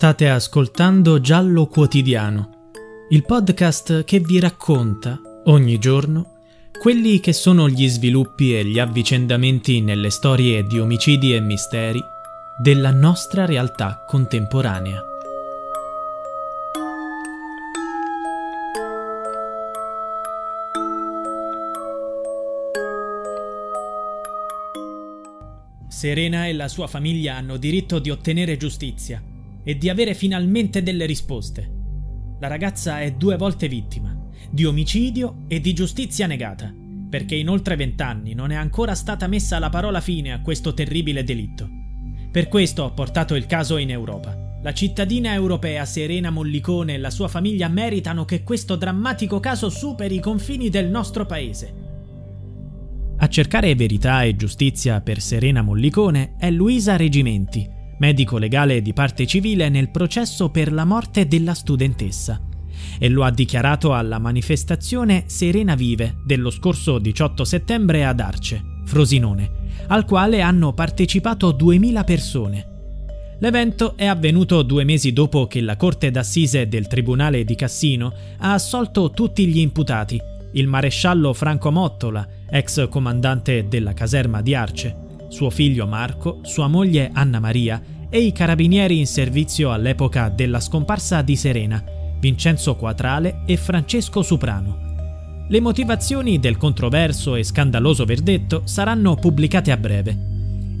State ascoltando Giallo Quotidiano, il podcast che vi racconta ogni giorno quelli che sono gli sviluppi e gli avvicendamenti nelle storie di omicidi e misteri della nostra realtà contemporanea. Serena e la sua famiglia hanno diritto di ottenere giustizia e di avere finalmente delle risposte. La ragazza è due volte vittima, di omicidio e di giustizia negata, perché in oltre vent'anni non è ancora stata messa la parola fine a questo terribile delitto. Per questo ho portato il caso in Europa. La cittadina europea Serena Mollicone e la sua famiglia meritano che questo drammatico caso superi i confini del nostro paese. A cercare verità e giustizia per Serena Mollicone è Luisa Regimenti, medico legale di parte civile nel processo per la morte della studentessa. E lo ha dichiarato alla manifestazione Serena Vive dello scorso 18 settembre ad Arce, Frosinone, al quale hanno partecipato 2000 persone. L'evento è avvenuto due mesi dopo che la Corte d'Assise del Tribunale di Cassino ha assolto tutti gli imputati, il maresciallo Franco Mottola, ex comandante della caserma di Arce, suo figlio Marco, sua moglie Anna Maria e i carabinieri in servizio all'epoca della scomparsa di Serena, Vincenzo Quatrale e Francesco Suprano. Le motivazioni del controverso e scandaloso verdetto saranno pubblicate a breve.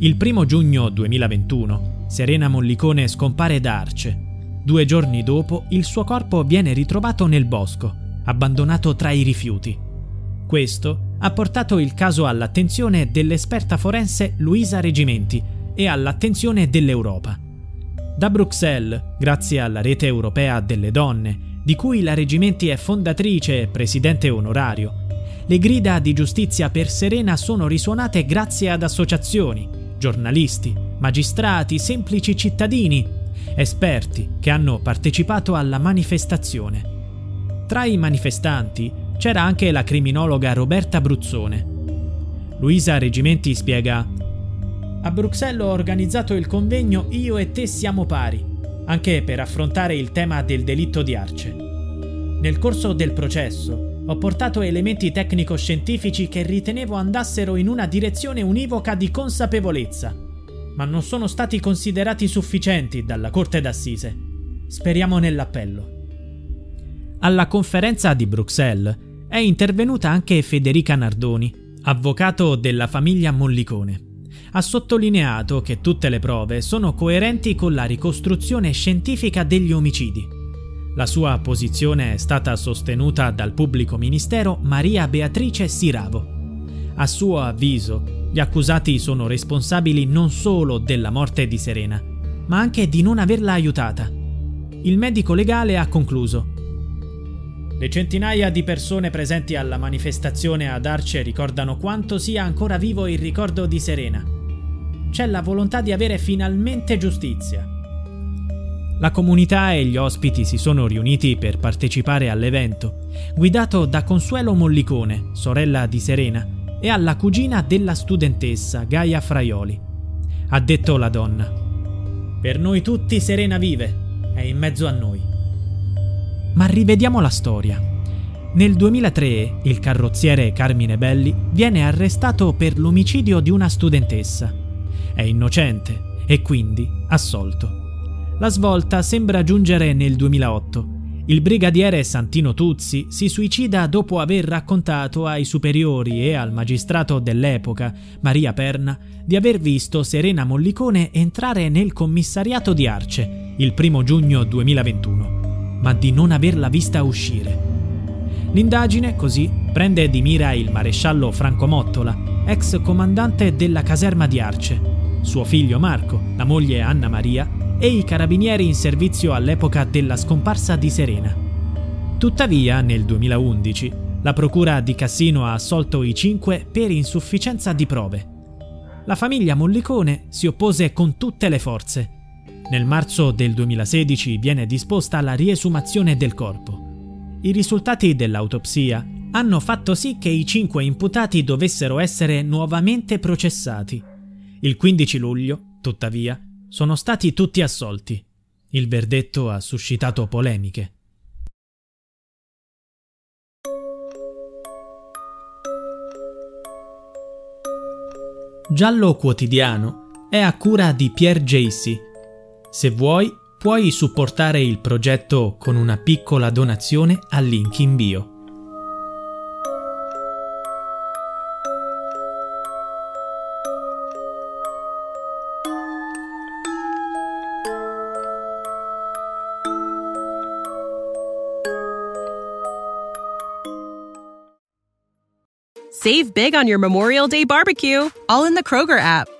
Il primo giugno 2021 Serena Mollicone scompare da Arce. Due giorni dopo il suo corpo viene ritrovato nel bosco, abbandonato tra i rifiuti. Questo ha portato il caso all'attenzione dell'esperta forense Luisa Regimenti e all'attenzione dell'Europa. Da Bruxelles, grazie alla rete europea delle donne, di cui la Regimenti è fondatrice e presidente onorario, le grida di giustizia per Serena sono risuonate grazie ad associazioni, giornalisti, magistrati, semplici cittadini, esperti che hanno partecipato alla manifestazione. Tra i manifestanti c'era anche la criminologa Roberta Bruzzone. Luisa Regimenti spiega: A Bruxelles ho organizzato il convegno Io e te siamo pari, anche per affrontare il tema del delitto di Arce. Nel corso del processo ho portato elementi tecnico-scientifici che ritenevo andassero in una direzione univoca di consapevolezza, ma non sono stati considerati sufficienti dalla Corte d'Assise. Speriamo nell'appello. Alla conferenza di Bruxelles è intervenuta anche Federica Nardoni, avvocato della famiglia Mollicone. Ha sottolineato che tutte le prove sono coerenti con la ricostruzione scientifica degli omicidi. La sua posizione è stata sostenuta dal pubblico ministero Maria Beatrice Siravo. A suo avviso, gli accusati sono responsabili non solo della morte di Serena, ma anche di non averla aiutata. Il medico legale ha concluso le centinaia di persone presenti alla manifestazione ad Arce ricordano quanto sia ancora vivo il ricordo di Serena. C'è la volontà di avere finalmente giustizia. La comunità e gli ospiti si sono riuniti per partecipare all'evento, guidato da Consuelo Mollicone, sorella di Serena, e alla cugina della studentessa, Gaia Fraioli. Ha detto la donna. Per noi tutti Serena vive, è in mezzo a noi. Ma rivediamo la storia. Nel 2003 il carrozziere Carmine Belli viene arrestato per l'omicidio di una studentessa. È innocente e quindi assolto. La svolta sembra giungere nel 2008. Il brigadiere Santino Tuzzi si suicida dopo aver raccontato ai superiori e al magistrato dell'epoca, Maria Perna, di aver visto Serena Mollicone entrare nel commissariato di Arce il 1 giugno 2021 ma di non averla vista uscire. L'indagine, così, prende di mira il maresciallo Franco Mottola, ex comandante della caserma di Arce, suo figlio Marco, la moglie Anna Maria e i carabinieri in servizio all'epoca della scomparsa di Serena. Tuttavia, nel 2011, la procura di Cassino ha assolto i cinque per insufficienza di prove. La famiglia Mollicone si oppose con tutte le forze. Nel marzo del 2016 viene disposta la riesumazione del corpo. I risultati dell'autopsia hanno fatto sì che i cinque imputati dovessero essere nuovamente processati. Il 15 luglio, tuttavia, sono stati tutti assolti. Il verdetto ha suscitato polemiche. Giallo Quotidiano è a cura di Pierre Jacy. Se vuoi, puoi supportare il progetto con una piccola donazione al link in bio. Save big on your Memorial Day barbecue, all in the Kroger app.